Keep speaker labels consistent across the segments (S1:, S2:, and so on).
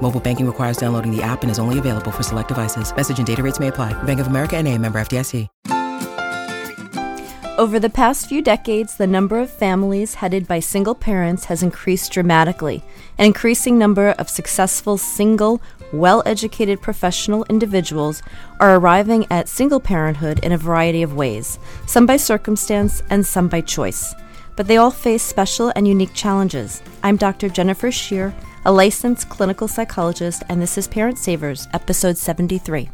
S1: Mobile banking requires downloading the app and is only available for select devices. Message and data rates may apply. Bank of America and a member FDIC.
S2: Over the past few decades, the number of families headed by single parents has increased dramatically. An increasing number of successful single, well educated professional individuals are arriving at single parenthood in a variety of ways, some by circumstance and some by choice. But they all face special and unique challenges. I'm Dr. Jennifer Shear, a licensed clinical psychologist, and this is Parent Savers, episode 73.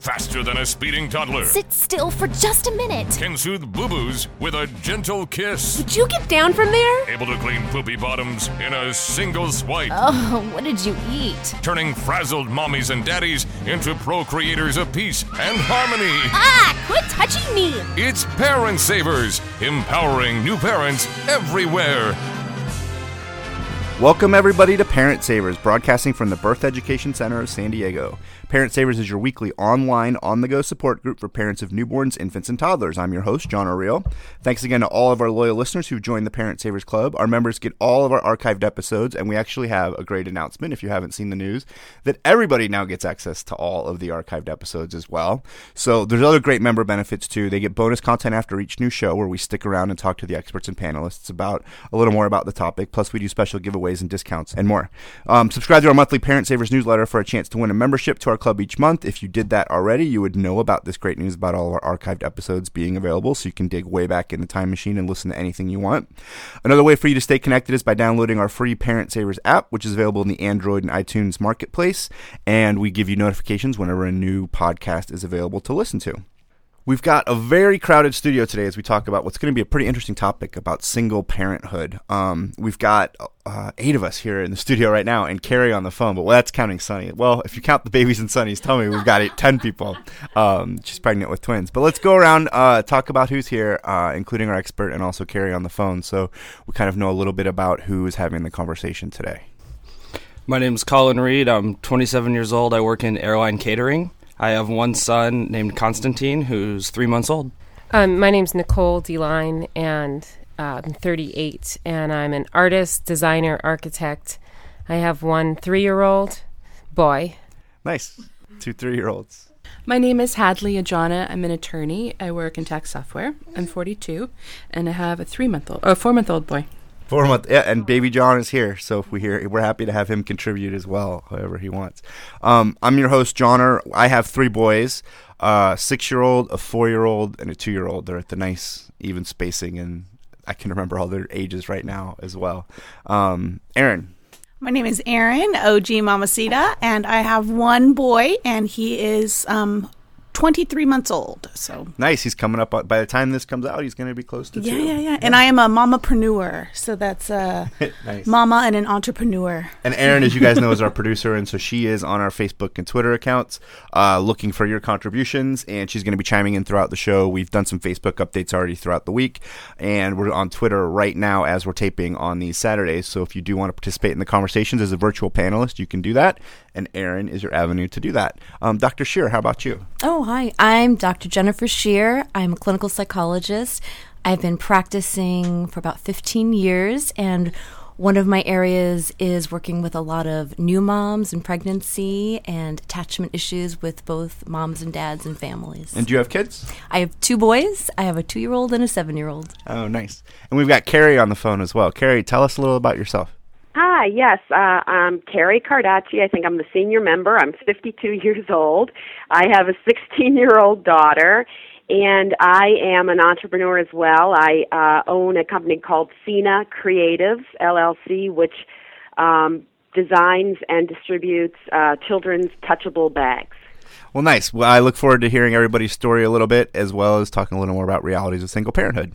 S3: Faster than a speeding toddler.
S4: Sit still for just a minute.
S3: Can soothe boo boos with a gentle kiss.
S4: Would you get down from there?
S3: Able to clean poopy bottoms in a single swipe.
S4: Oh, what did you eat?
S3: Turning frazzled mommies and daddies into procreators of peace and harmony.
S4: Ah, quit touching me!
S3: It's Parent Savers, empowering new parents everywhere.
S5: Welcome, everybody, to Parent Savers, broadcasting from the Birth Education Center of San Diego. Parent Savers is your weekly online, on the go support group for parents of newborns, infants, and toddlers. I'm your host, Johner Riehl. Thanks again to all of our loyal listeners who've joined the Parent Savers Club. Our members get all of our archived episodes, and we actually have a great announcement, if you haven't seen the news, that everybody now gets access to all of the archived episodes as well. So there's other great member benefits too. They get bonus content after each new show where we stick around and talk to the experts and panelists about a little more about the topic. Plus, we do special giveaways and discounts and more. Um, subscribe to our monthly Parent Savers newsletter for a chance to win a membership to our club each month. If you did that already, you would know about this great news about all of our archived episodes being available, so you can dig way back in the time machine and listen to anything you want. Another way for you to stay connected is by downloading our free Parent Savers app, which is available in the Android and iTunes marketplace, and we give you notifications whenever a new podcast is available to listen to. We've got a very crowded studio today as we talk about what's going to be a pretty interesting topic about single parenthood. Um, we've got uh, eight of us here in the studio right now, and Carrie on the phone. But well, that's counting Sunny. Well, if you count the babies and Sunny's, me we've got ten people. Um, she's pregnant with twins. But let's go around uh, talk about who's here, uh, including our expert and also Carrie on the phone, so we kind of know a little bit about who is having the conversation today.
S6: My name is Colin Reed. I'm 27 years old. I work in airline catering. I have one son named Constantine who's three months old.
S7: Um, my name's Nicole Deline, and uh, I'm 38, and I'm an artist, designer, architect. I have one three year old boy.
S5: Nice. Two three year olds.
S8: My name is Hadley Ajana. I'm an attorney. I work in tax software. I'm 42, and I have a three month old, a four month old boy.
S5: Four month, yeah, and baby John is here, so if we hear, we're happy to have him contribute as well, however he wants. Um, I'm your host, Johner. I have three boys, a six year old, a four year old, and a two year old. They're at the nice even spacing, and I can remember all their ages right now as well. Um, Erin,
S9: My name is Erin, OG Mamacita, and I have one boy, and he is um, 23 months old. So,
S5: nice. He's coming up. By the time this comes out, he's going to be close to
S9: yeah,
S5: two.
S9: yeah, yeah. And I am a mamapreneur. So that's a
S5: Nice.
S9: mama and an entrepreneur.
S5: And Erin, as you guys know, is our producer, and so she is on our Facebook and Twitter accounts, uh, looking for your contributions, and she's going to be chiming in throughout the show. We've done some Facebook updates already throughout the week, and we're on Twitter right now as we're taping on these Saturdays. So if you do want to participate in the conversations as a virtual panelist, you can do that, and Erin is your avenue to do that. Um, Dr. Shear, how about you?
S2: Oh, hi. I'm Dr. Jennifer Shear. I'm a clinical psychologist. I've been practicing for about 15 years, and one of my areas is working with a lot of new moms and pregnancy and attachment issues with both moms and dads and families.
S5: And do you have kids?
S2: I have two boys. I have a two year old and a seven year old.
S5: Oh, nice. And we've got Carrie on the phone as well. Carrie, tell us a little about yourself.
S10: Hi, yes, uh, I'm Carrie Cardacci. I think I'm the senior member. I'm 52 years old. I have a 16 year old daughter, and I am an entrepreneur as well. I uh, own a company called Cena Creatives LLC, which um, designs and distributes uh, children's touchable bags.
S5: Well, nice. Well, I look forward to hearing everybody's story a little bit, as well as talking a little more about realities of single parenthood.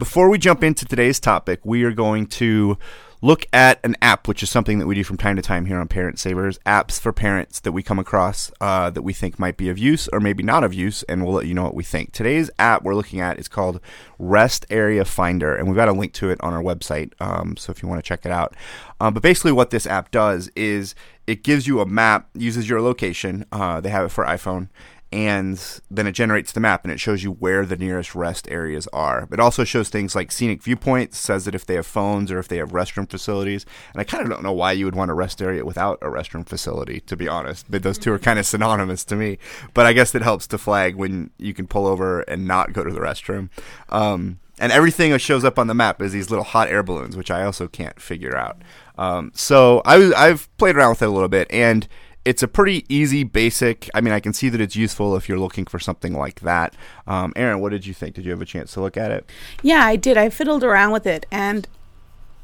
S5: Before we jump into today's topic, we are going to look at an app, which is something that we do from time to time here on Parent Savers. Apps for parents that we come across uh, that we think might be of use or maybe not of use, and we'll let you know what we think. Today's app we're looking at is called Rest Area Finder, and we've got a link to it on our website, um, so if you want to check it out. Um, but basically, what this app does is it gives you a map, uses your location. Uh, they have it for iPhone and then it generates the map and it shows you where the nearest rest areas are. It also shows things like scenic viewpoints, says that if they have phones or if they have restroom facilities. And I kind of don't know why you would want a rest area without a restroom facility, to be honest. But those two are kind of synonymous to me. But I guess it helps to flag when you can pull over and not go to the restroom. Um, and everything that shows up on the map is these little hot air balloons, which I also can't figure out. Um, so I, I've played around with it a little bit, and it's a pretty easy, basic. I mean, I can see that it's useful if you're looking for something like that. Um, Erin, what did you think? Did you have a chance to look at it?
S9: Yeah, I did. I fiddled around with it, and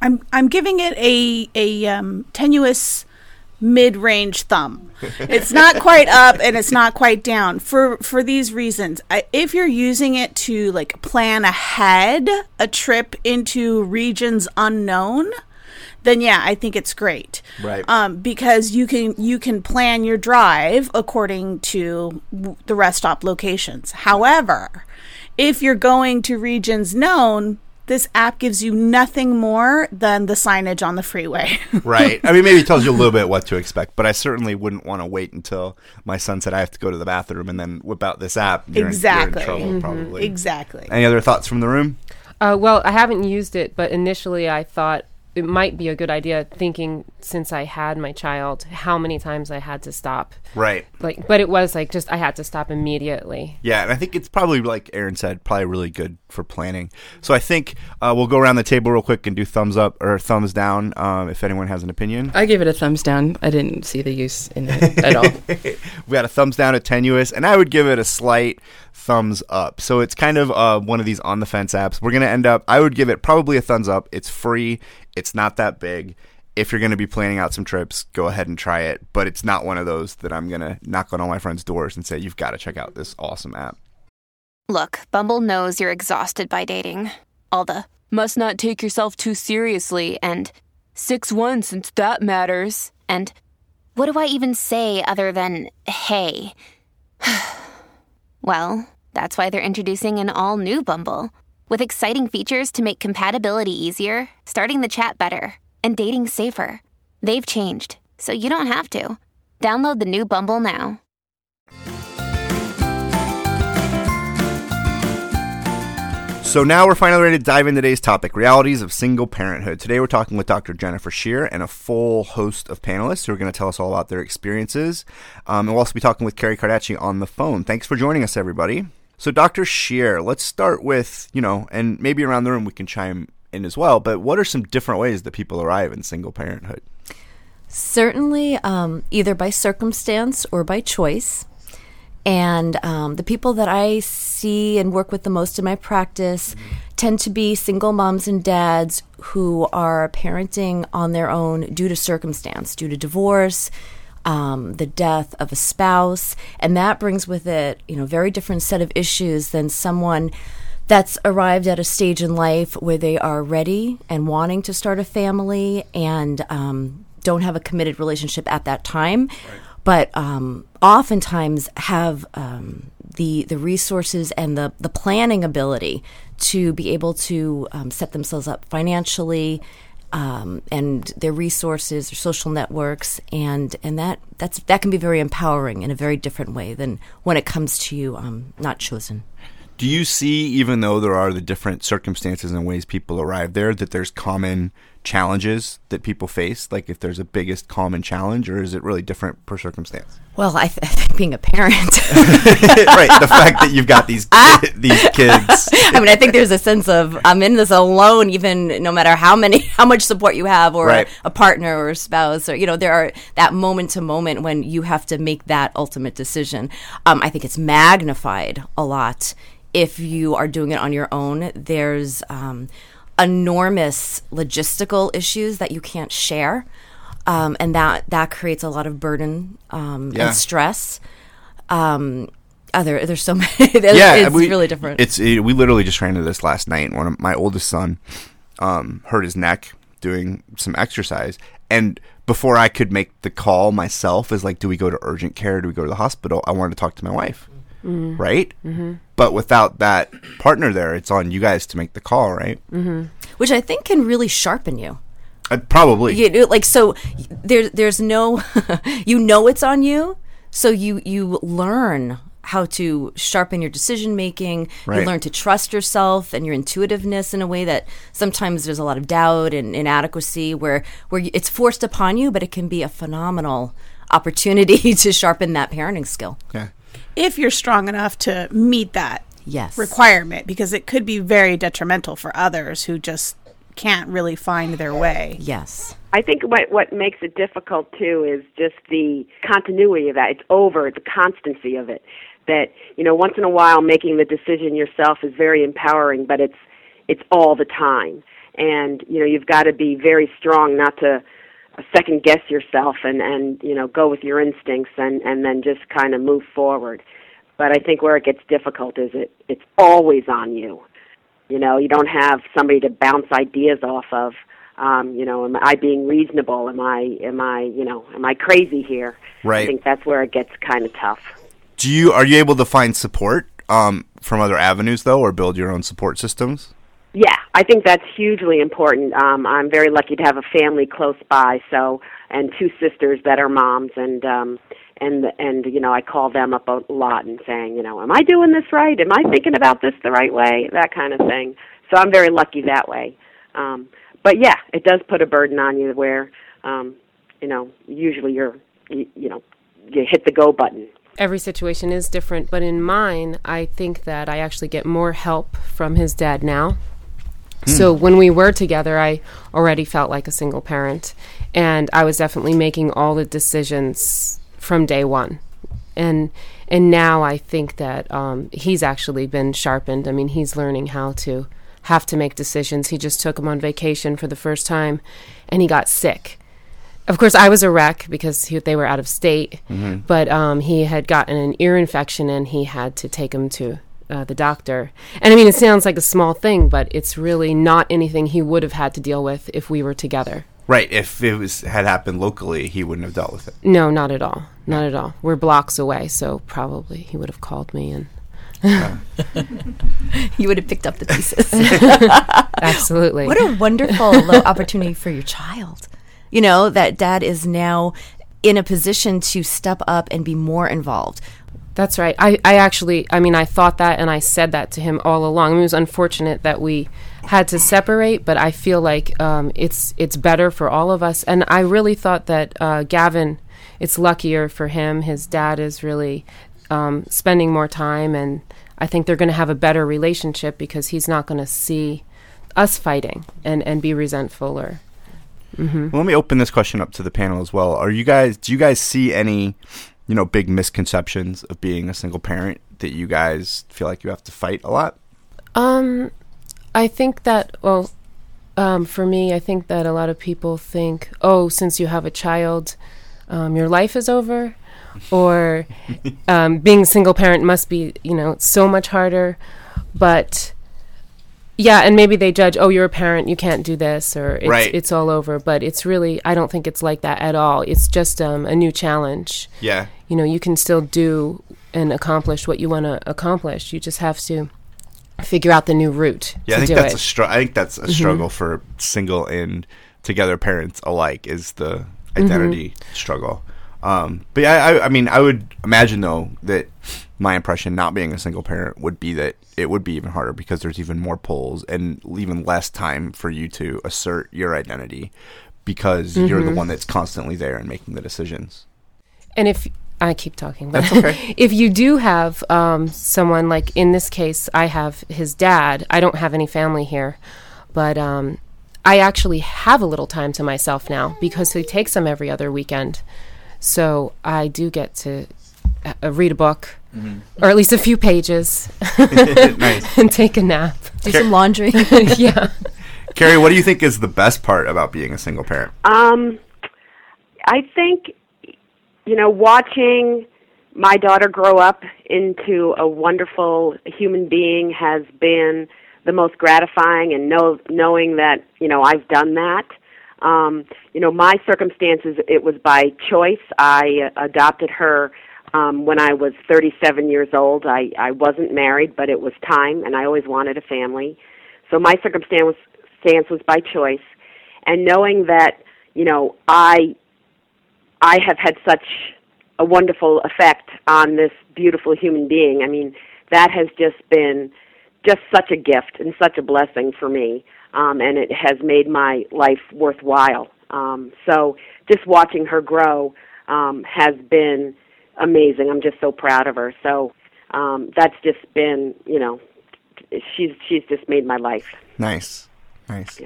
S9: I'm I'm giving it a a um, tenuous mid-range thumb. it's not quite up and it's not quite down for for these reasons. I, if you're using it to like plan ahead a trip into regions unknown, then yeah, I think it's great.
S5: Right.
S9: Um, because you can you can plan your drive according to w- the rest stop locations. However, if you're going to regions known, this app gives you nothing more than the signage on the freeway.
S5: right. I mean, maybe it tells you a little bit what to expect, but I certainly wouldn't want to wait until my son said I have to go to the bathroom and then whip out this app. You're in- you're in
S9: exactly.
S5: trouble,
S9: Mhm.
S5: probably.
S9: Exactly.
S5: Any other thoughts from the room?
S7: Uh, well, I haven't used it, but initially I thought it might be a good idea. Thinking since I had my child, how many times I had to stop.
S5: Right.
S7: Like, but it was like just I had to stop immediately.
S5: Yeah, and I think it's probably like Erin said, probably really good for planning. So I think uh, we'll go around the table real quick and do thumbs up or thumbs down um, if anyone has an opinion.
S8: I gave it a thumbs down. I didn't see the use in it at all.
S5: we got a thumbs down at tenuous, and I would give it a slight thumbs up. So it's kind of uh, one of these on the fence apps. We're gonna end up. I would give it probably a thumbs up. It's free. It's not that big. If you're going to be planning out some trips, go ahead and try it. But it's not one of those that I'm going to knock on all my friends' doors and say, you've got to check out this awesome app.
S11: Look, Bumble knows you're exhausted by dating. All the must not take yourself too seriously and 6 1 since that matters. And what do I even say other than hey? well, that's why they're introducing an all new Bumble with exciting features to make compatibility easier, starting the chat better, and dating safer. They've changed, so you don't have to. Download the new Bumble now.
S5: So now we're finally ready to dive into today's topic realities of single parenthood. Today we're talking with Dr. Jennifer Shear and a full host of panelists who are going to tell us all about their experiences. Um, and we'll also be talking with Carrie Cardacci on the phone. Thanks for joining us, everybody. So, Dr. Shear, let's start with, you know, and maybe around the room we can chime in as well, but what are some different ways that people arrive in single parenthood?
S2: Certainly, um, either by circumstance or by choice. And um, the people that I see and work with the most in my practice tend to be single moms and dads who are parenting on their own due to circumstance, due to divorce, um, the death of a spouse, and that brings with it, you know, very different set of issues than someone that's arrived at a stage in life where they are ready and wanting to start a family and um, don't have a committed relationship at that time, but um, oftentimes have um, the the resources and the the planning ability to be able to um, set themselves up financially. Um, and their resources, their social networks, and and that that's that can be very empowering in a very different way than when it comes to you um, not chosen.
S5: Do you see, even though there are the different circumstances and ways people arrive there, that there's common challenges that people face? Like if there's a biggest common challenge, or is it really different per circumstance?
S2: Well, I, th- I think being a parent,
S5: right? The fact that you've got these these kids.
S2: I mean, I think there's a sense of I'm in this alone, even no matter how many, how much support you have, or
S5: Right.
S2: a, a partner or a spouse, or you know, there are that moment to moment when you have to make that ultimate decision. Um, I think it's magnified a lot if you are doing it on your own. There's um, enormous logistical issues that you can't share. Um, and that that creates a lot of burden um,
S5: Yeah.
S2: and stress. Um, oh, there, there's so many. it's
S5: yeah,
S2: it's
S5: we-
S2: really different.
S5: It's it, we literally just ran into this last night. One of my oldest son um, hurt his neck doing some exercise, and before I could make the call myself, is like, do we go to urgent care? Do we go to the hospital? I wanted to talk to my wife,
S2: Mhm.
S5: right?
S2: Mhm.
S5: But without that partner there, it's on you guys to make the call, right?
S2: hmm Which I think can really sharpen you.
S5: Uh, probably.
S2: You know, like so, there, there's no, you know, it's on you, so you you learn how to sharpen your decision making.
S5: Right.
S2: You learn to trust yourself and your intuitiveness in a way that sometimes there's a lot of doubt and inadequacy where where it's forced upon you, but it can be a phenomenal opportunity to sharpen that parenting skill.
S5: Yeah.
S9: If you're strong enough to meet that
S2: Yes.
S9: requirement because it could be very detrimental for others who just can't really find their way.
S2: Yes.
S10: I think what what makes it difficult too is just the continuity of that. It's over the constancy of it. That you know, once in a while, making the decision yourself is very empowering, but it's it's all the time, and you know, you've got to be very strong not to second guess yourself and and you know go with your instincts and and then just kind of move forward. But I think where it gets difficult is it it's always on you. You know, you don't have somebody to bounce ideas off of. Um, you know, am I being reasonable? Am I am I you know am I crazy here?
S5: Right.
S10: I think that's where it gets kind of tough.
S5: Do you are you able to find support um, from other avenues though, or build your own support systems?
S10: Yeah, I think that's hugely important. Um, I'm very lucky to have a family close by, so and two sisters that are moms, and um, and and you know I call them up a lot and saying, you know, am I doing this right? Am I thinking about this the right way? That kind of thing. So I'm very lucky that way. Um, but yeah, it does put a burden on you where, um, you know, usually you're, you, you know, you hit the go button.
S7: Every situation is different, but in mine, I think that I actually get more help from his dad now. So when we were together, I already felt like a single parent, and I was definitely making all the decisions from day one. And and now I think that um, he's actually been sharpened. I mean, he's learning how to have to make decisions. He just took him on vacation for the first time, and he got sick. Of course, I was a wreck because he, they were out of state,
S12: Mhm.
S7: but um, he had gotten an ear infection and he had to take him to uh, the doctor. And I mean, it sounds like a small thing, but it's really not anything he would have had to deal with if we were together.
S5: Right. If it was had happened locally, he wouldn't have dealt with it.
S7: No, not at all. Not at all. We're blocks away, so probably he would have called me and.
S2: you would have picked up the pieces.
S7: Absolutely.
S2: What a wonderful opportunity for your child. You know, that dad is now in a position to step up and be more involved.
S7: That's right. I, I actually, I mean, I thought that and I said that to him all along. It was unfortunate that we had to separate, but I feel like um, it's it's better for all of us. And I really thought that uh, Gavin, it's luckier for him. His dad is really um, spending more time, and I think they're going to have a better relationship because he's not going to see us fighting and, and be resentful or. hmm
S5: Well, let me open this question up to the panel as well. Are you guys? Do you guys see any, you know, big misconceptions of being a single parent that you guys feel like you have to fight a lot?
S7: Um, I think that well, um, for me, I think that a lot of people think, oh, since you have a child, um, your life is over, or um, being single parent must be, you know, so much harder. But yeah, and maybe they judge, oh, you're a parent, you can't do this, or it's,
S5: Right.
S7: it's all over. But it's really, I don't think it's like that at all. It's just um, a new challenge.
S5: Yeah.
S7: You know, you can still do and accomplish what you want to accomplish. You just have to figure out the new route.
S5: Yeah, I think that's
S7: it.
S5: a str- I think that's a
S7: Mhm.
S5: struggle for single and together parents alike is the
S7: Mm-hmm.
S5: identity struggle. Um, but yeah, I, I mean, I would imagine though that my impression, not being a single parent, would be that it would be even harder because there's even more polls and even less time for you to assert your identity because you're the
S7: Mhm.
S5: one that's constantly there and making the decisions.
S7: And if I keep talking, but
S5: okay.
S7: if you do have um, someone like in this case, I have his dad. I don't have any family here, but um, I actually have a little time to myself now because he takes them every other weekend. So I do get to uh, read a book,
S2: Mhm.
S7: or at least a few pages,
S5: Nice.
S7: and take a nap,
S2: Do some laundry.
S7: yeah.
S5: Carrie, what do you think is the best part about being a single parent?
S10: Um, I think, you know, watching my daughter grow up into a wonderful human being has been the most gratifying, and know, knowing that you know I've done that. Um, you know, my circumstances it was by choice. I uh, adopted her um, when I was 37 years old. I I wasn't married, but it was time, and I always wanted a family. So my circumstance was, stance was by choice, and knowing that you know I I have had such a wonderful effect on this beautiful human being. I mean, that has just been just such a gift and such a blessing for me, um, and it has made my life worthwhile. Um, so, just watching her grow um, has been amazing. I'm just so proud of her. So, um, that's just been, you know, she's she's just made my life.
S5: Nice. Nice.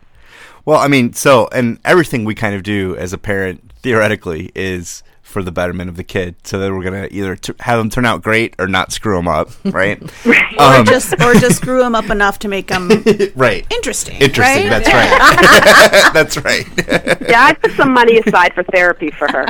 S5: Well, I mean, so, and everything we kind of do as a parent, theoretically, is for the betterment of the kid. So that we're going to either t- have them turn out great or not screw them up, right?
S9: or
S5: Um,
S9: just or just screw them up enough to make them
S5: right.
S9: interesting.
S5: Interesting.
S9: right?
S5: That's right. that's right.
S10: yeah, I put some money aside for therapy for her.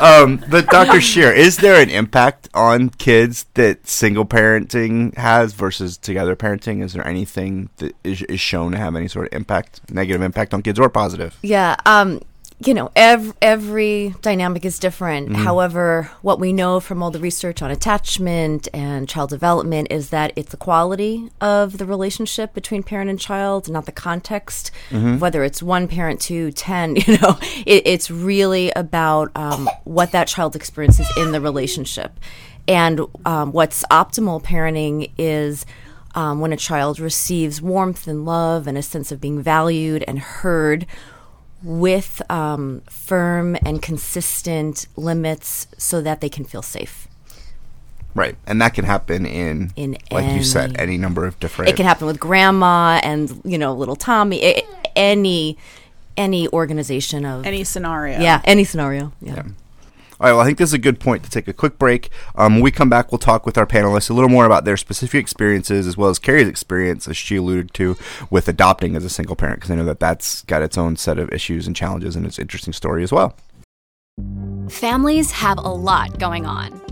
S5: um, but Dr. Shear, is there an impact on kids that single parenting has versus together parenting? Is there anything that is, is shown to have any sort of impact, negative impact on kids or positive?
S2: Yeah. Um, you know, every, every dynamic is different.
S5: Mhm.
S2: However, what we know from all the research on attachment and child development is that it's the quality of the relationship between parent and child, not the context.
S12: Mhm.
S2: Whether it's one parent, two, ten, you know, it, it's really about um, what that child experiences in the relationship. And um, what's optimal parenting is um, when a child receives warmth and love and a sense of being valued and heard with um, firm and consistent limits so that they can feel safe.
S5: Right. And that can happen in,
S2: In
S5: like you said,
S2: any-
S5: any number of different.
S2: It can happen with grandma and you know little Tommy. A- any any organization of
S9: any scenario.
S2: Yeah, any scenario. Yeah.
S5: All right, well, I think this is a good point to take a quick break. Um, when we come back, we'll talk with our panelists a little more about their specific experiences as well as Carrie's experience, as she alluded to, with adopting as a single parent, because I know that that's got its own set of issues and challenges and it's interesting story as well.
S13: Families have a lot going on.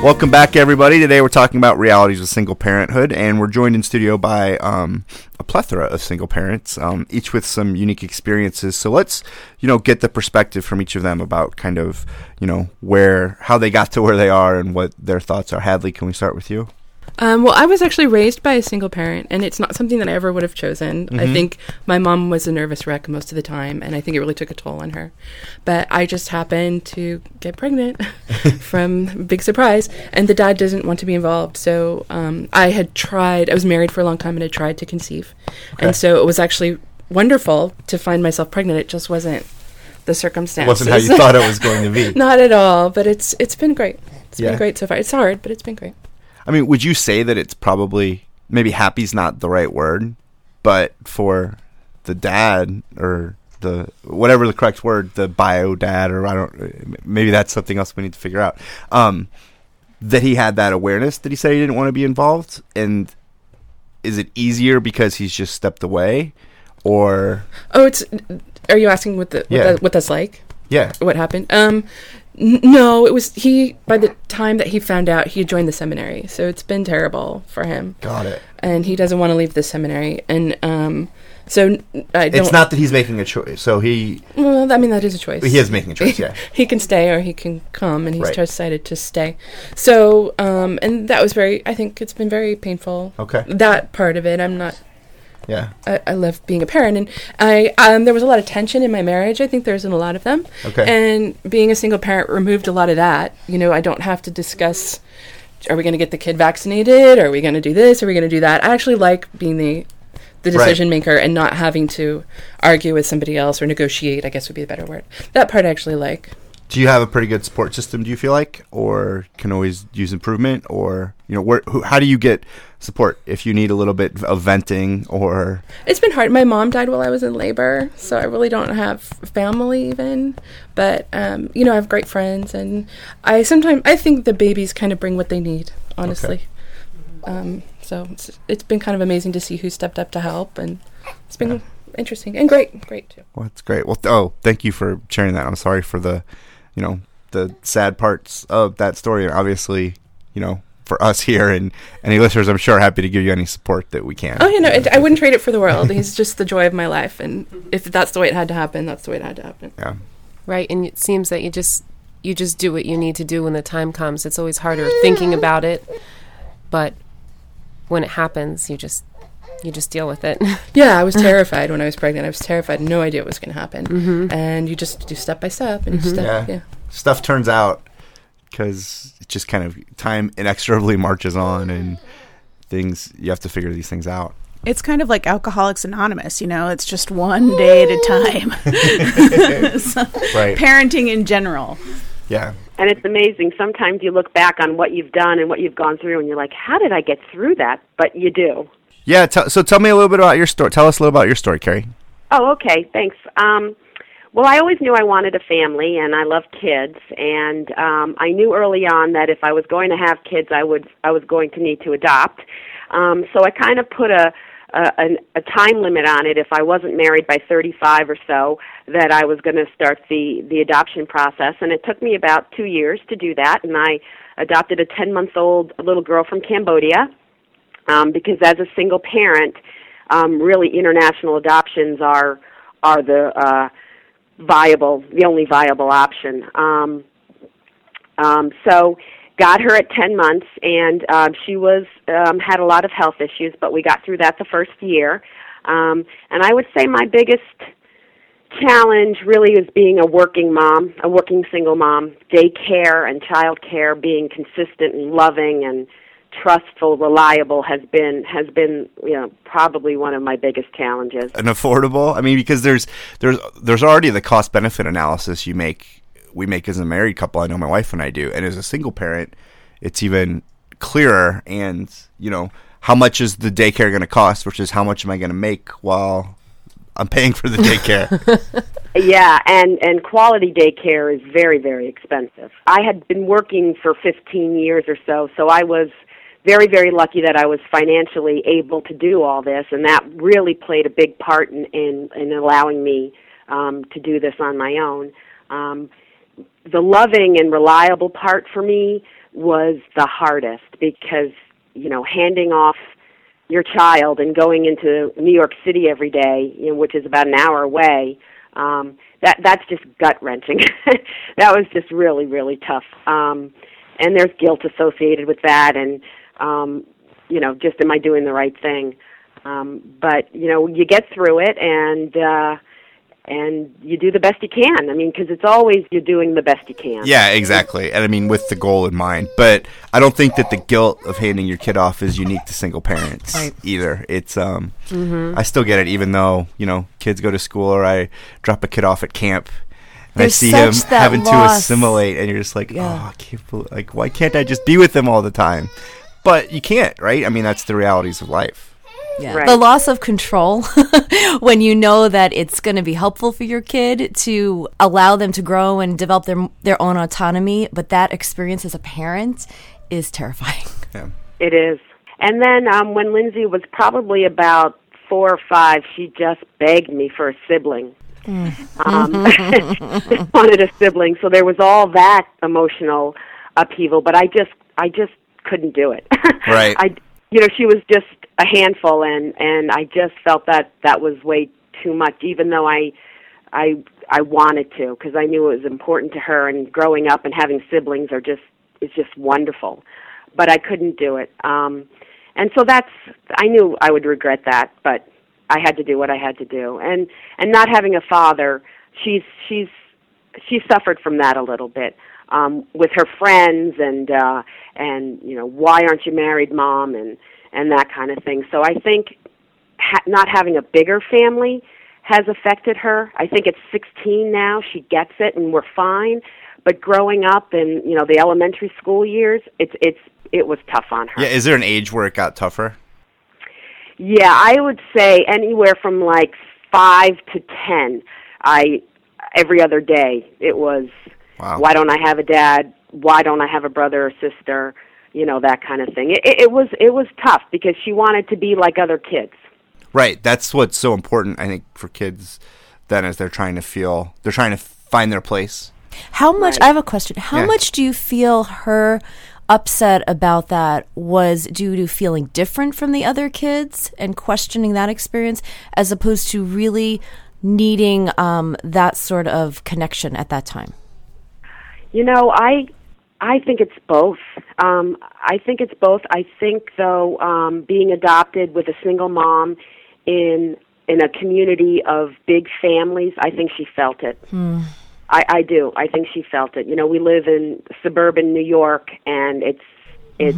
S5: Welcome back, everybody. Today we're talking about realities of single parenthood, and we're joined in studio by um, a plethora of single parents, um, each with some unique experiences. So let's, you know, get the perspective from each of them about kind of, you know, where how they got to where they are and what their thoughts are. Hadley, can we start with you?
S8: Um, well, I was actually raised by a single parent, and it's not something that I ever would have chosen. I
S5: Mhm.
S8: think my mom was a nervous wreck most of the time, and I think it really took a toll on her. But I just happened to get pregnant from big surprise, and the dad doesn't want to be involved. So um, I had tried. I was married for a long time, and had tried to conceive,
S5: Okay.
S8: and so it was actually wonderful to find myself pregnant. It just wasn't the circumstances.
S5: Wasn't how you thought it was going to be.
S8: Not at all. But it's it's been great. It's
S5: Yeah.
S8: been great so far. It's hard, but it's been great.
S5: I mean, would you say that it's probably maybe happy's not the right word, but for the dad or the whatever the correct word, the bio dad, or I don't, maybe that's something else we need to figure out. Um, that he had that awareness that he said he didn't want to be involved, and is it easier because he's just stepped away, or
S8: Oh, it's. Are you asking what the what,
S5: Yeah.
S8: that, what that's like?
S5: Yeah.
S8: What happened? Um, no, it was he. By the time that he found out, he had joined the seminary, so it's been terrible for him.
S5: Got it.
S8: And he doesn't want to leave the seminary, and um, so I don't.
S5: It's not that he's making a choice. So he
S8: Well, I mean that is a choice.
S5: He is making a choice, yeah.
S8: he can stay or he can come, and he's
S5: Right.
S8: decided to stay. So, um, and that was very. I think it's been very painful.
S5: Okay.
S8: That part of it, I'm not.
S5: Yeah.
S8: I, I love being a parent, and I um, there was a lot of tension in my marriage. I think there's in a lot of them.
S5: Okay.
S8: And being a single parent removed a lot of that. You know, I don't have to discuss. Are we going to get the kid vaccinated? Are we going to do this? Are we going to do that? I actually like being the the
S5: Right.
S8: decision maker and not having to argue with somebody else or negotiate. I guess would be the better word. That part I actually like.
S5: Do you have a pretty good support system? Do you feel like, or can always use improvement, or you know, where who, how do you get support if you need a little bit of venting or
S8: It's been hard. My mom died while I was in labor, so I really don't have family even. But um, you know, I have great friends, and I sometimes I think the babies kind of bring what they need, honestly. Um, so it's, it's been kind of amazing to see who stepped up to help, and it's been interesting and great, great too.
S5: Well, that's great. Well, th- oh, thank you for sharing that. I'm sorry for the, you know, the sad parts of that story. And obviously, you know, for us here and any listeners, I'm sure happy to give you any support that we can.
S8: Oh, you know, it, I wouldn't trade it for the world. He's just the joy of my life, and if that's the way it had to happen, that's the way it had to happen.
S5: Yeah.
S7: Right, and it seems that you just you just do what you need to do when the time comes. It's always harder thinking about it, but when it happens, you just you just deal with it.
S8: Yeah, I was terrified when I was pregnant. I was terrified, no idea what was going to happen,
S7: Mhm.
S8: and you just do step by step, and you
S5: Mm-hmm. Yeah.
S8: yeah.
S5: Stuff turns out because it just kind of time inexorably marches on and things, you have to figure these things out.
S9: It's kind of like Alcoholics Anonymous, you know, it's just one day at a time. So,
S5: Right.
S9: Parenting in general.
S5: Yeah.
S10: And it's amazing. Sometimes you look back on what you've done and what you've gone through, and you're like, "How did I get through that?" But you do.
S5: Yeah. T- so tell me a little bit about your story. Tell us a little about your story, Carrie.
S10: Oh, okay. Thanks. Um, well, I always knew I wanted a family, and I love kids. And um, I knew early on that if I was going to have kids, I would I was going to need to adopt. Um, so I kind of put a a, an- a time limit on it. If I wasn't married by 35 or so, that I was going to start the the adoption process. And it took me about two years to do that. And I adopted a 10 month old little girl from Cambodia um, because as a single parent, um, really international adoptions are are the uh, viable, the only viable option. Um, um, so, got her at ten months, and um, she was um, had a lot of health issues, but we got through that the first year. Um, and I would say my biggest challenge really is being a working mom, a working single mom. Daycare and child care being consistent and loving and trustful, reliable has been has been you know probably one of my biggest challenges.
S5: and affordable. I mean, because there's there's there's already the cost benefit analysis you make we make as a married couple. I know my wife and I do, and as a single parent, it's even clearer. And you know, how much is the daycare going to cost, versus how much am I going to make while I'm paying for the daycare?
S10: Yeah, and and quality daycare is very very expensive. I had been working for 15 years or so, so I was very very lucky that I was financially able to do all this, and that really played a big part in in, in allowing me um, to do this on my own. Um, the loving and reliable part for me was the hardest because you know handing off your child and going into New York City every day, you know, which is about an hour away, um, that that's just gut wrenching. that was just really really tough. Um, and there's guilt associated with that, and um, you know, just am I doing the right thing? Um, but you know, you get through it, and uh, and you do the best you can. I mean, because it's always you're doing the best you can.
S5: yeah, exactly. And I mean, with the goal in mind. But I don't think that the guilt of handing your kid off is unique to single parents
S7: Right.
S5: either. It's um,
S7: Mhm.
S5: I still get it, even though you know kids go to school or I drop a kid off at camp. And
S2: There's
S5: I see him
S2: such that
S5: having to assimilate, and you're just like,
S2: Yeah.
S5: oh, I can't believe, like, why can't I just be with them all the time? But you can't, right? I mean, that's the realities of life.
S2: Yeah.
S10: Right.
S2: The loss of control when you know that it's going to be helpful for your kid to allow them to grow and develop their their own autonomy, but that experience as a parent is terrifying.
S5: Yeah.
S10: It is. And then um, when Lindsay was probably about four or five, she just begged me for a sibling. Um, wanted a sibling, so there was all that emotional upheaval. But I just, I just couldn't do it.
S5: Right.
S10: I, you know, she was just a handful, and and I just felt that that was way too much. Even though I, I, I wanted to, because I knew it was important to her. And growing up and having siblings are just is just wonderful, but I couldn't do it. Um, and so that's I knew I would regret that, but I had to do what I had to do. And and not having a father, she's she's she suffered from that a little bit um with her friends and uh and you know why aren't you married mom and and that kind of thing so i think ha- not having a bigger family has affected her i think at 16 now she gets it and we're fine but growing up in you know the elementary school years it's it's it was tough on her
S5: Yeah, is there an age where it got tougher?
S10: yeah, I would say anywhere from like five to ten. I every other day it was.
S5: Wow.
S10: Why don't I have a dad? Why don't I have a brother or sister? You know that kind of thing. It, it, it was it was tough because she wanted to be like other kids.
S5: Right. That's what's so important, I think, for kids. Then, as they're trying to feel, they're trying to find their place.
S2: How much? I have a question. How
S5: Yeah.
S2: much do you feel her upset about that was due to feeling different from the other kids and questioning that experience, as opposed to really needing um, that sort of connection at that time?
S10: You know, I I think it's both. Um, I think it's both. I think though, um, being adopted with a single mom in in a community of big families, I think she felt it. I, I do. I think she felt it. You know, we live in suburban New York, and it's it's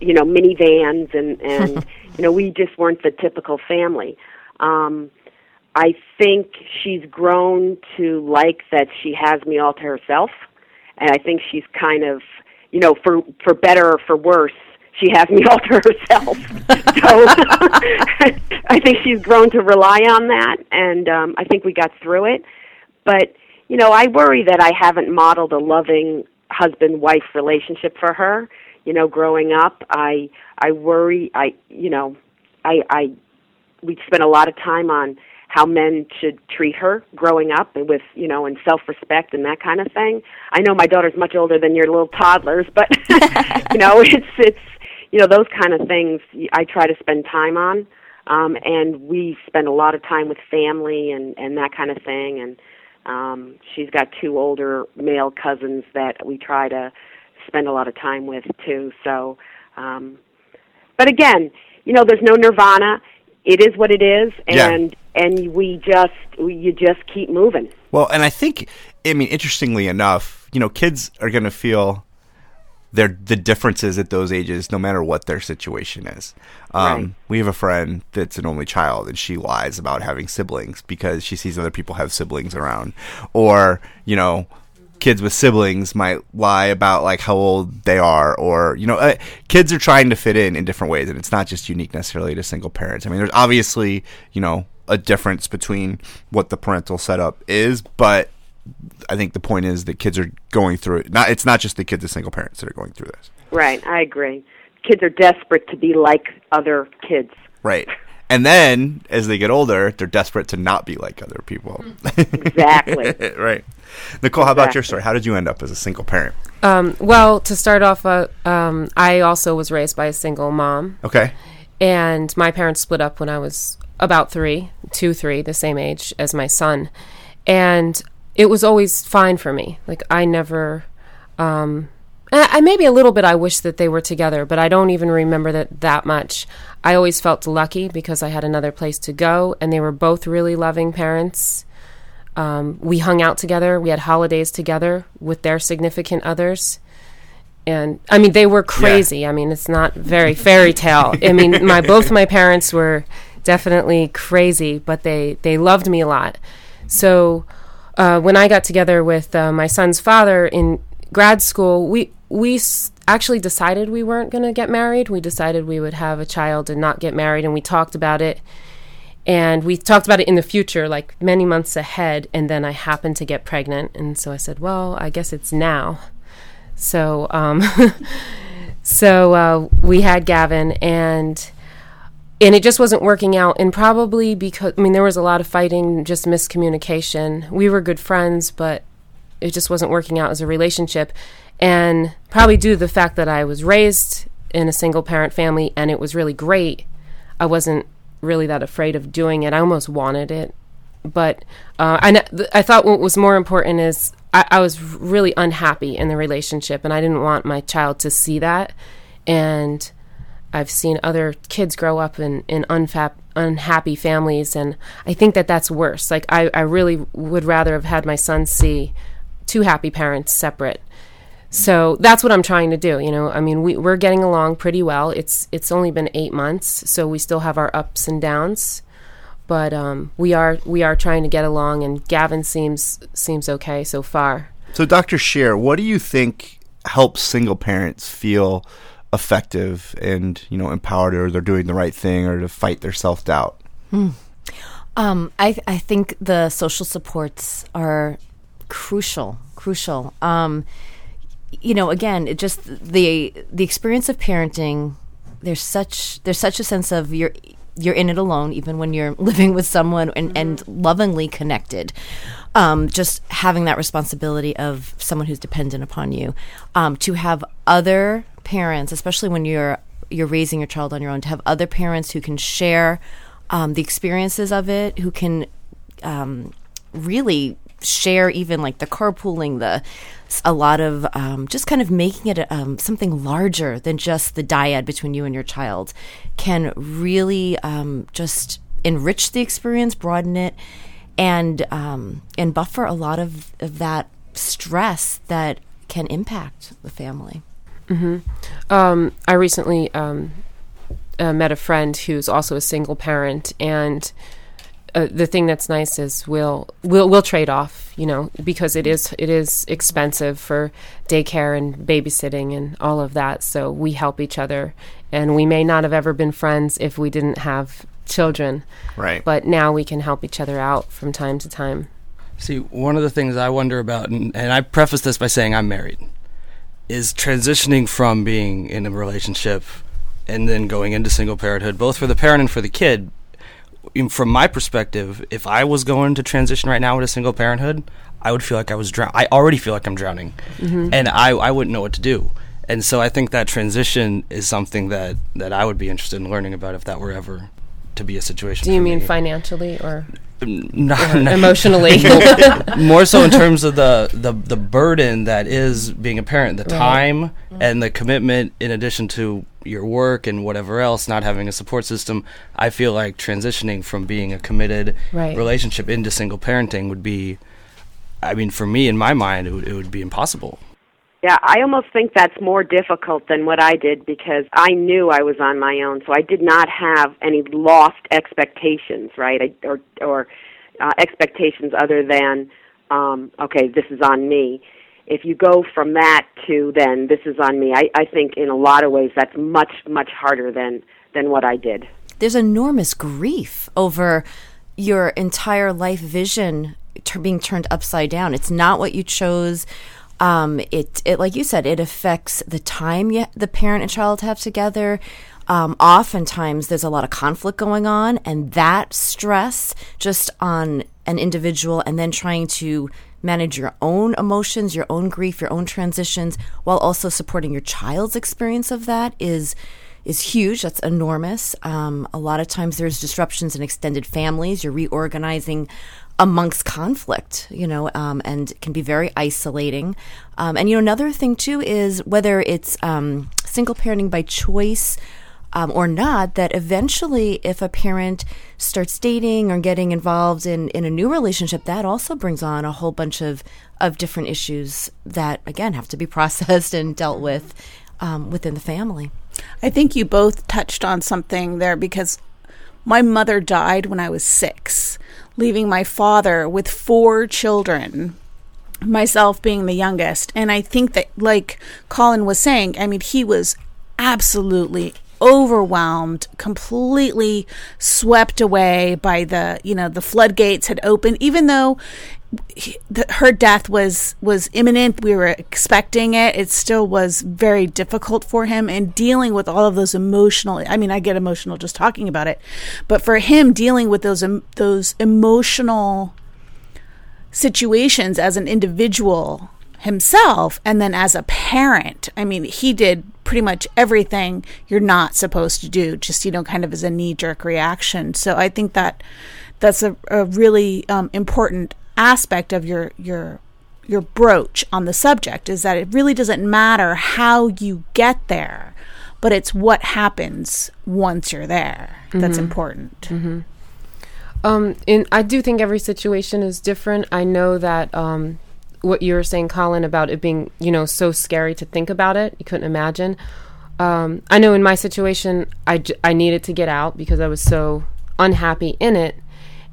S10: you know minivans, and and you know we just weren't the typical family. Um, I think she's grown to like that she has me all to herself, and I think she's kind of you know for for better or for worse. She has me all to herself, so I think she's grown to rely on that, and um, I think we got through it. But you know, I worry that I haven't modeled a loving husband-wife relationship for her. You know, growing up, I I worry. I you know, I I we spent a lot of time on how men should treat her growing up and with you know and self-respect and that kind of thing. I know my daughter's much older than your little toddlers, but you know, it's it's you know those kind of things I try to spend time on. Um and we spend a lot of time with family and and that kind of thing and um, she's got two older male cousins that we try to spend a lot of time with too. So, um, but again, you know, there's no nirvana. It is what it is,
S5: Yeah.
S10: and and we just we, you just keep moving.
S5: Well, and I think, I mean, interestingly enough, you know, kids are going to feel their the differences at those ages, no matter what their situation is. Um,
S10: Right.
S5: We have a friend that's an only child, and she lies about having siblings because she sees other people have siblings around, or you know. Kids with siblings might lie about like how old they are, or you know, uh, kids are trying to fit in in different ways, and it's not just unique necessarily to single parents. I mean, there's obviously you know a difference between what the parental setup is, but I think the point is that kids are going through it. Not it's not just the kids of single parents that are going through this.
S10: Right, I agree. Kids are desperate to be like other kids.
S5: Right. And then as they get older, they're desperate to not be like other people.
S10: Exactly.
S5: right. Nicole, how about your story? How did you end up as a single parent?
S7: Um, well, to start off, uh, um, I also was raised by a single mom.
S5: Okay.
S7: And my parents split up when I was about three, two, three, the same age as my son. And it was always fine for me. Like, I never. Um, I, I- maybe a little bit I wish that they were together, but I don't even remember that that much. I always felt lucky because I had another place to go, and they were both really loving parents. Um, we hung out together. We had holidays together with their significant others. And I mean, they were crazy. I mean, it's not very fairy tale. I mean, my both my parents were definitely crazy, but they they loved me a lot. So uh, when I got together with uh, my son's father in grad school, we we s- actually decided we weren't going to get married. We decided we would have a child and not get married, and we talked about it. And we talked about it in the future, like many months ahead. And then I happened to get pregnant, and so I said, "Well, I guess it's now." So, um, so uh, we had Gavin, and and it just wasn't working out and probably because i mean there was a lot of fighting just miscommunication we were good friends but it just wasn't working out as a relationship and probably due to the fact that i was raised in a single parent family and it was really great i wasn't really that afraid of doing it i almost wanted it but uh, I, I thought what was more important is I, I was really unhappy in the relationship and i didn't want my child to see that and I've seen other kids grow up in, in unfap, unhappy families, and I think that that's worse. Like, I, I really would rather have had my son see two happy parents separate. So that's what I'm trying to do. You know, I mean, we, we're getting along pretty well. It's it's only been eight months, so we still have our ups and downs, but um, we are we are trying to get along. And Gavin seems seems okay so far.
S5: So, Dr. Scher, what do you think helps single parents feel effective and you know empowered or they're doing the right thing or to fight their self doubt?
S2: Hmm. Um, I th- I think the social supports are crucial. Crucial. Um, you know, again, it just the the experience of parenting. There's such there's such a sense of you're you're in it alone, even when you're living with someone and, and lovingly connected. Um, just having that responsibility of someone who's dependent upon you, um, to have other parents, especially when you're you're raising your child on your own, to have other parents who can share um, the experiences of it, who can um, really share even like the carpooling, the a lot of um, just kind of making it um, something larger than just the dyad between you and your child, can really um, just enrich the experience, broaden it, and um, and buffer a lot of, of that stress that can impact the family.
S7: Mm-hmm. Um, I recently um, uh, met a friend who's also a single parent, and uh, the thing that's nice is we'll we'll we'll trade off, you know, because it is it is expensive for daycare and babysitting and all of that. So we help each other, and we may not have ever been friends if we didn't have children,
S5: right?
S7: But now we can help each other out from time to time.
S6: See, one of the things I wonder about, and, and I preface this by saying I'm married is transitioning from being in a relationship and then going into single parenthood, both for the parent and for the kid. From my perspective, if I was going to transition right now into single parenthood, I would feel like I was drowning. I already feel like I'm drowning,
S7: Mhm.
S6: and I I wouldn't know what to do. And so I think that transition is something that that I would be interested in learning about if that were ever to be a situation.
S7: Do you mean
S6: me.
S7: financially or
S6: No,
S7: or emotionally?
S6: more, so in terms of the, the the burden that is being a parent, the
S7: Right.
S6: time mm-hmm. and the commitment, in addition to your work and whatever else, not having a support system. I feel like transitioning from being a committed
S7: Right.
S6: relationship into single parenting would be, I mean, for me in my mind, it would, it would be impossible.
S10: Yeah, I almost think that's more difficult than what I did because I knew I was on my own, so I did not have any lost expectations, right? I, or or uh, expectations other than, um, okay, this is on me. If you go from that to then this is on me, I, I think in a lot of ways that's much much harder than than what I did.
S2: there's enormous grief over your entire life vision being turned upside down. It's not what you chose. Um, it, it, like you said, it affects the time you, the parent and child have together. Um, oftentimes, there's a lot of conflict going on, and that stress just on an individual, and then trying to manage your own emotions, your own grief, your own transitions, while also supporting your child's experience of that is is huge. That's enormous. Um, a lot of times there's disruptions in extended families. You're reorganizing amongst conflict, you know, um, and can be very isolating. Um, and you know, another thing too is whether it's um, single parenting by choice. Um, or not, that eventually, if a parent starts dating or getting involved in, in a new relationship, that also brings on a whole bunch of, of different issues that, again, have to be processed and dealt with um, within the family.
S9: I think you both touched on something there because my mother died when I was six, leaving my father with four children, myself being the youngest. And I think that, like Colin was saying, I mean, he was absolutely overwhelmed, completely swept away by the, you know, the floodgates had opened, even though he- the, her death was was imminent. We were expecting it. It still was very difficult for him, and dealing with all of those emotional. I mean, I get emotional just talking about it, but for him, dealing with those em- those emotional situations as an individual himself and then as a parent i mean he did pretty much everything you're not supposed to do just you know kind of as a knee jerk reaction so i think that that's a, a really um, important aspect of your your your broach on the subject is that it really doesn't matter how you get there but it's what happens once you're there that's
S7: Mhm.
S9: important
S7: hmm Um, and I do think every situation is different. I know that um, what you were saying, Colin, about it being, you know, so scary to think about it. You couldn't imagine. Um, I know in my situation, I, j- I needed to get out because I was so unhappy in it.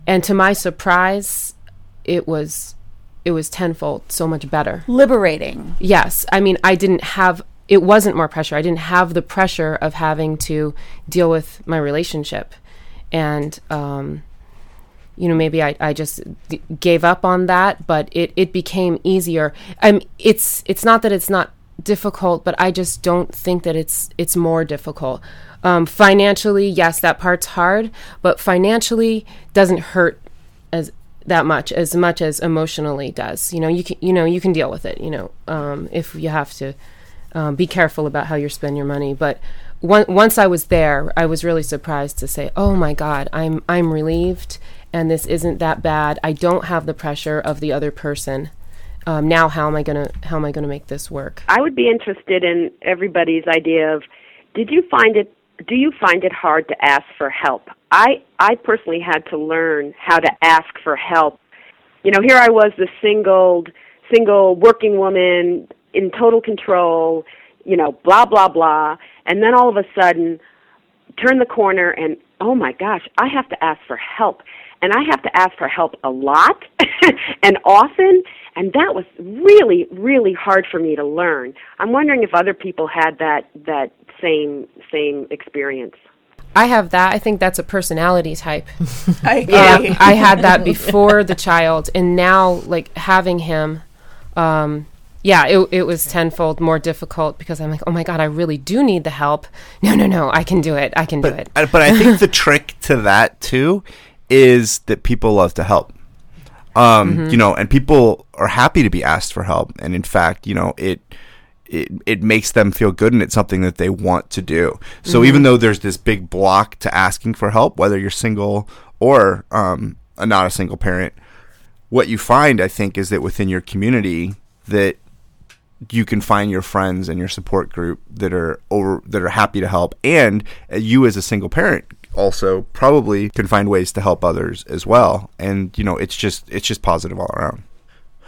S7: And to my surprise, it was it was tenfold so much better.
S9: liberating
S7: Yes. I mean, I didn't have, it wasn't more pressure. I didn't have the pressure of having to deal with my relationship. And, um, you know, maybe I, I just gave up on that, but it, it became easier. Um, it's, it's not that it's not difficult, but I just don't think that it's, it's more difficult. Um, financially, yes, that part's hard, but financially doesn't hurt as that much as much as emotionally does. You know, you can you know you can deal with it. You know, um, if you have to um, be careful about how you spend your money. But on- once I was there, I was really surprised to say, "Oh my God, I'm I'm relieved, and this isn't that bad. I don't have the pressure of the other person. Um, now, how am I gonna how am I gonna make this work?"
S10: I would be interested in everybody's idea of did you find it do you find it hard to ask for help? I I personally had to learn how to ask for help. You know, here I was the single single working woman in total control, you know, blah blah blah, and then all of a sudden turn the corner and oh my gosh, I have to ask for help. And I have to ask for help a lot and often, and that was really really hard for me to learn. I'm wondering if other people had that that same same experience.
S7: I have that. I think that's a personality type.
S9: I
S7: Um. I had that before the child, and now like having him, um, yeah, it it was tenfold more difficult because I'm like, oh my god, I really do need the help. No, no, no, I can do it. I can do it.
S5: But I think the trick to that too is that people love to help. Um,
S7: Mhm.
S5: you know, and people are happy to be asked for help, and in fact, you know, it it it makes them feel good, and it's something that they want to do. So
S7: Mhm.
S5: even though there's this big block to asking for help, whether you're single or um, a not a single parent, what you find, I think, is that within your community that you can find your friends and your support group that are over that are happy to help and you as a single parent also probably can find ways to help others as well. And you know it's just it's just positive all around.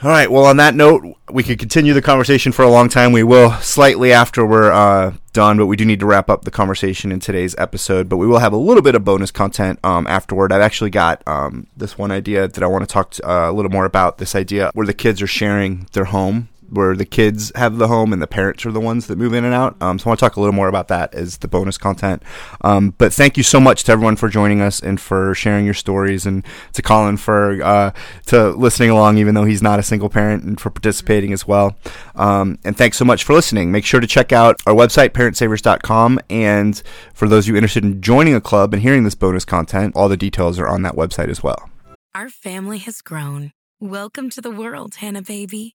S5: All right. Well on that note we could continue the conversation for a long time. We will slightly after we're uh, done but we do need to wrap up the conversation in today's episode. But we will have a little bit of bonus content um, afterward. I've actually got um, this one idea that i want to talk to, uh, a little more about. This idea where the kids are sharing their home where the kids have the home and the parents are the ones that move in and out. Um, so I want to talk a little more about that as the bonus content. Um, but thank you so much to everyone for joining us and for sharing your stories, and to Colin for uh, to listening along, even though he's not a single parent, and for participating as well. Um, and thanks so much for listening. Make sure to check out our website, parentsavers.com. And for those of you interested in joining a club and hearing this bonus content, all the details are on that website as well.
S12: Our family has grown. Welcome to the world, Hanna baby.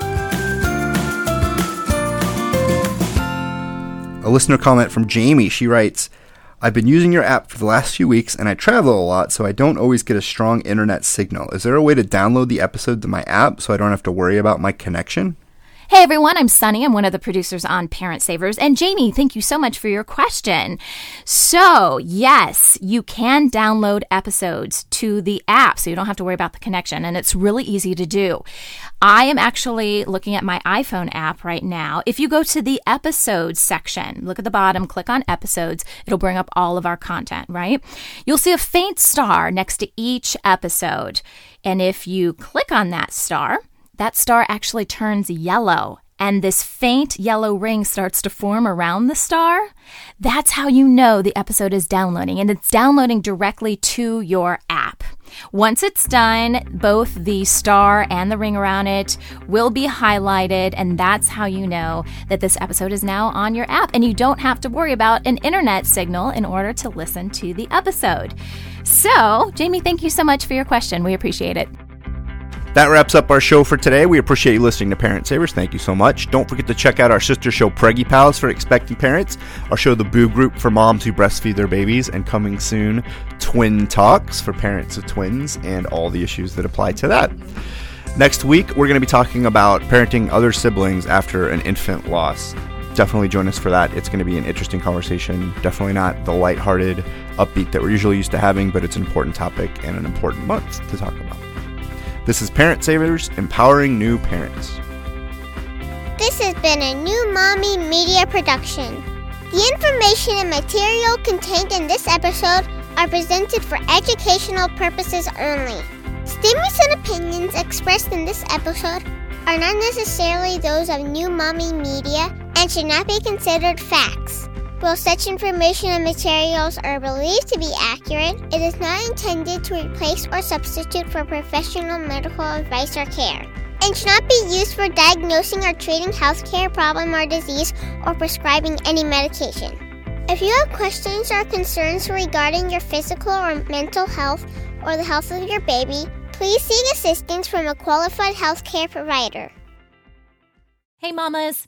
S5: listener comment from Jamie. She writes, I've been using your app for the last few weeks and I travel a lot, so I don't always get a strong internet signal. Is there a way to download the episode to my app so I don't have to worry about my connection?
S13: Hey everyone, I'm Sunny. I'm one of the producers on Parent Savers. And Jamie, thank you so much for your question. So, yes, you can download episodes to the app so you don't have to worry about the connection. And it's really easy to do. I am actually looking at my iPhone app right now. If you go to the episodes section, look at the bottom, click on episodes, it'll bring up all of our content, right? You'll see a faint star next to each episode. And if you click on that star, that star actually turns yellow and this faint yellow ring starts to form around the star, that's how you know the episode is downloading. And it's downloading directly to your app. Once it's done, both the star and the ring around it will be highlighted, and that's how you know that this episode is now on your app. And you don't have to worry about an internet signal in order to listen to the episode. So, Jamie, thank you so much for your question. We appreciate it.
S5: That wraps up our show for today. We appreciate you listening to Parent Savers. Thank you so much. Don't forget to check out our sister show, Preggie Pals, for expecting parents, our show, The Boob Group, for moms who breastfeed their babies, and coming soon, Twin Talks for parents of twins and all the issues that apply to that. Next week, we're going to be talking about parenting other siblings after an infant loss. Definitely join us for that. It's going to be an interesting conversation. Definitely not the lighthearted, upbeat that we're usually used to having, but it's an important topic and an important month to talk about. This is Parent Savers, empowering new parents.
S14: This has been a new Mommy Media production. The information and material contained in this episode are presented for educational purposes only. Statements and opinions expressed in this episode are not necessarily those of New Mommy Media and should not be considered facts. While such information and materials are believed to be accurate, it is not intended to replace or substitute for professional medical advice or care, and should not be used for diagnosing or treating healthcare problem or disease or prescribing any medication. If you have questions or concerns regarding your physical or mental health or the health of your baby, please seek assistance from a qualified healthcare provider.
S13: Hey, mamas.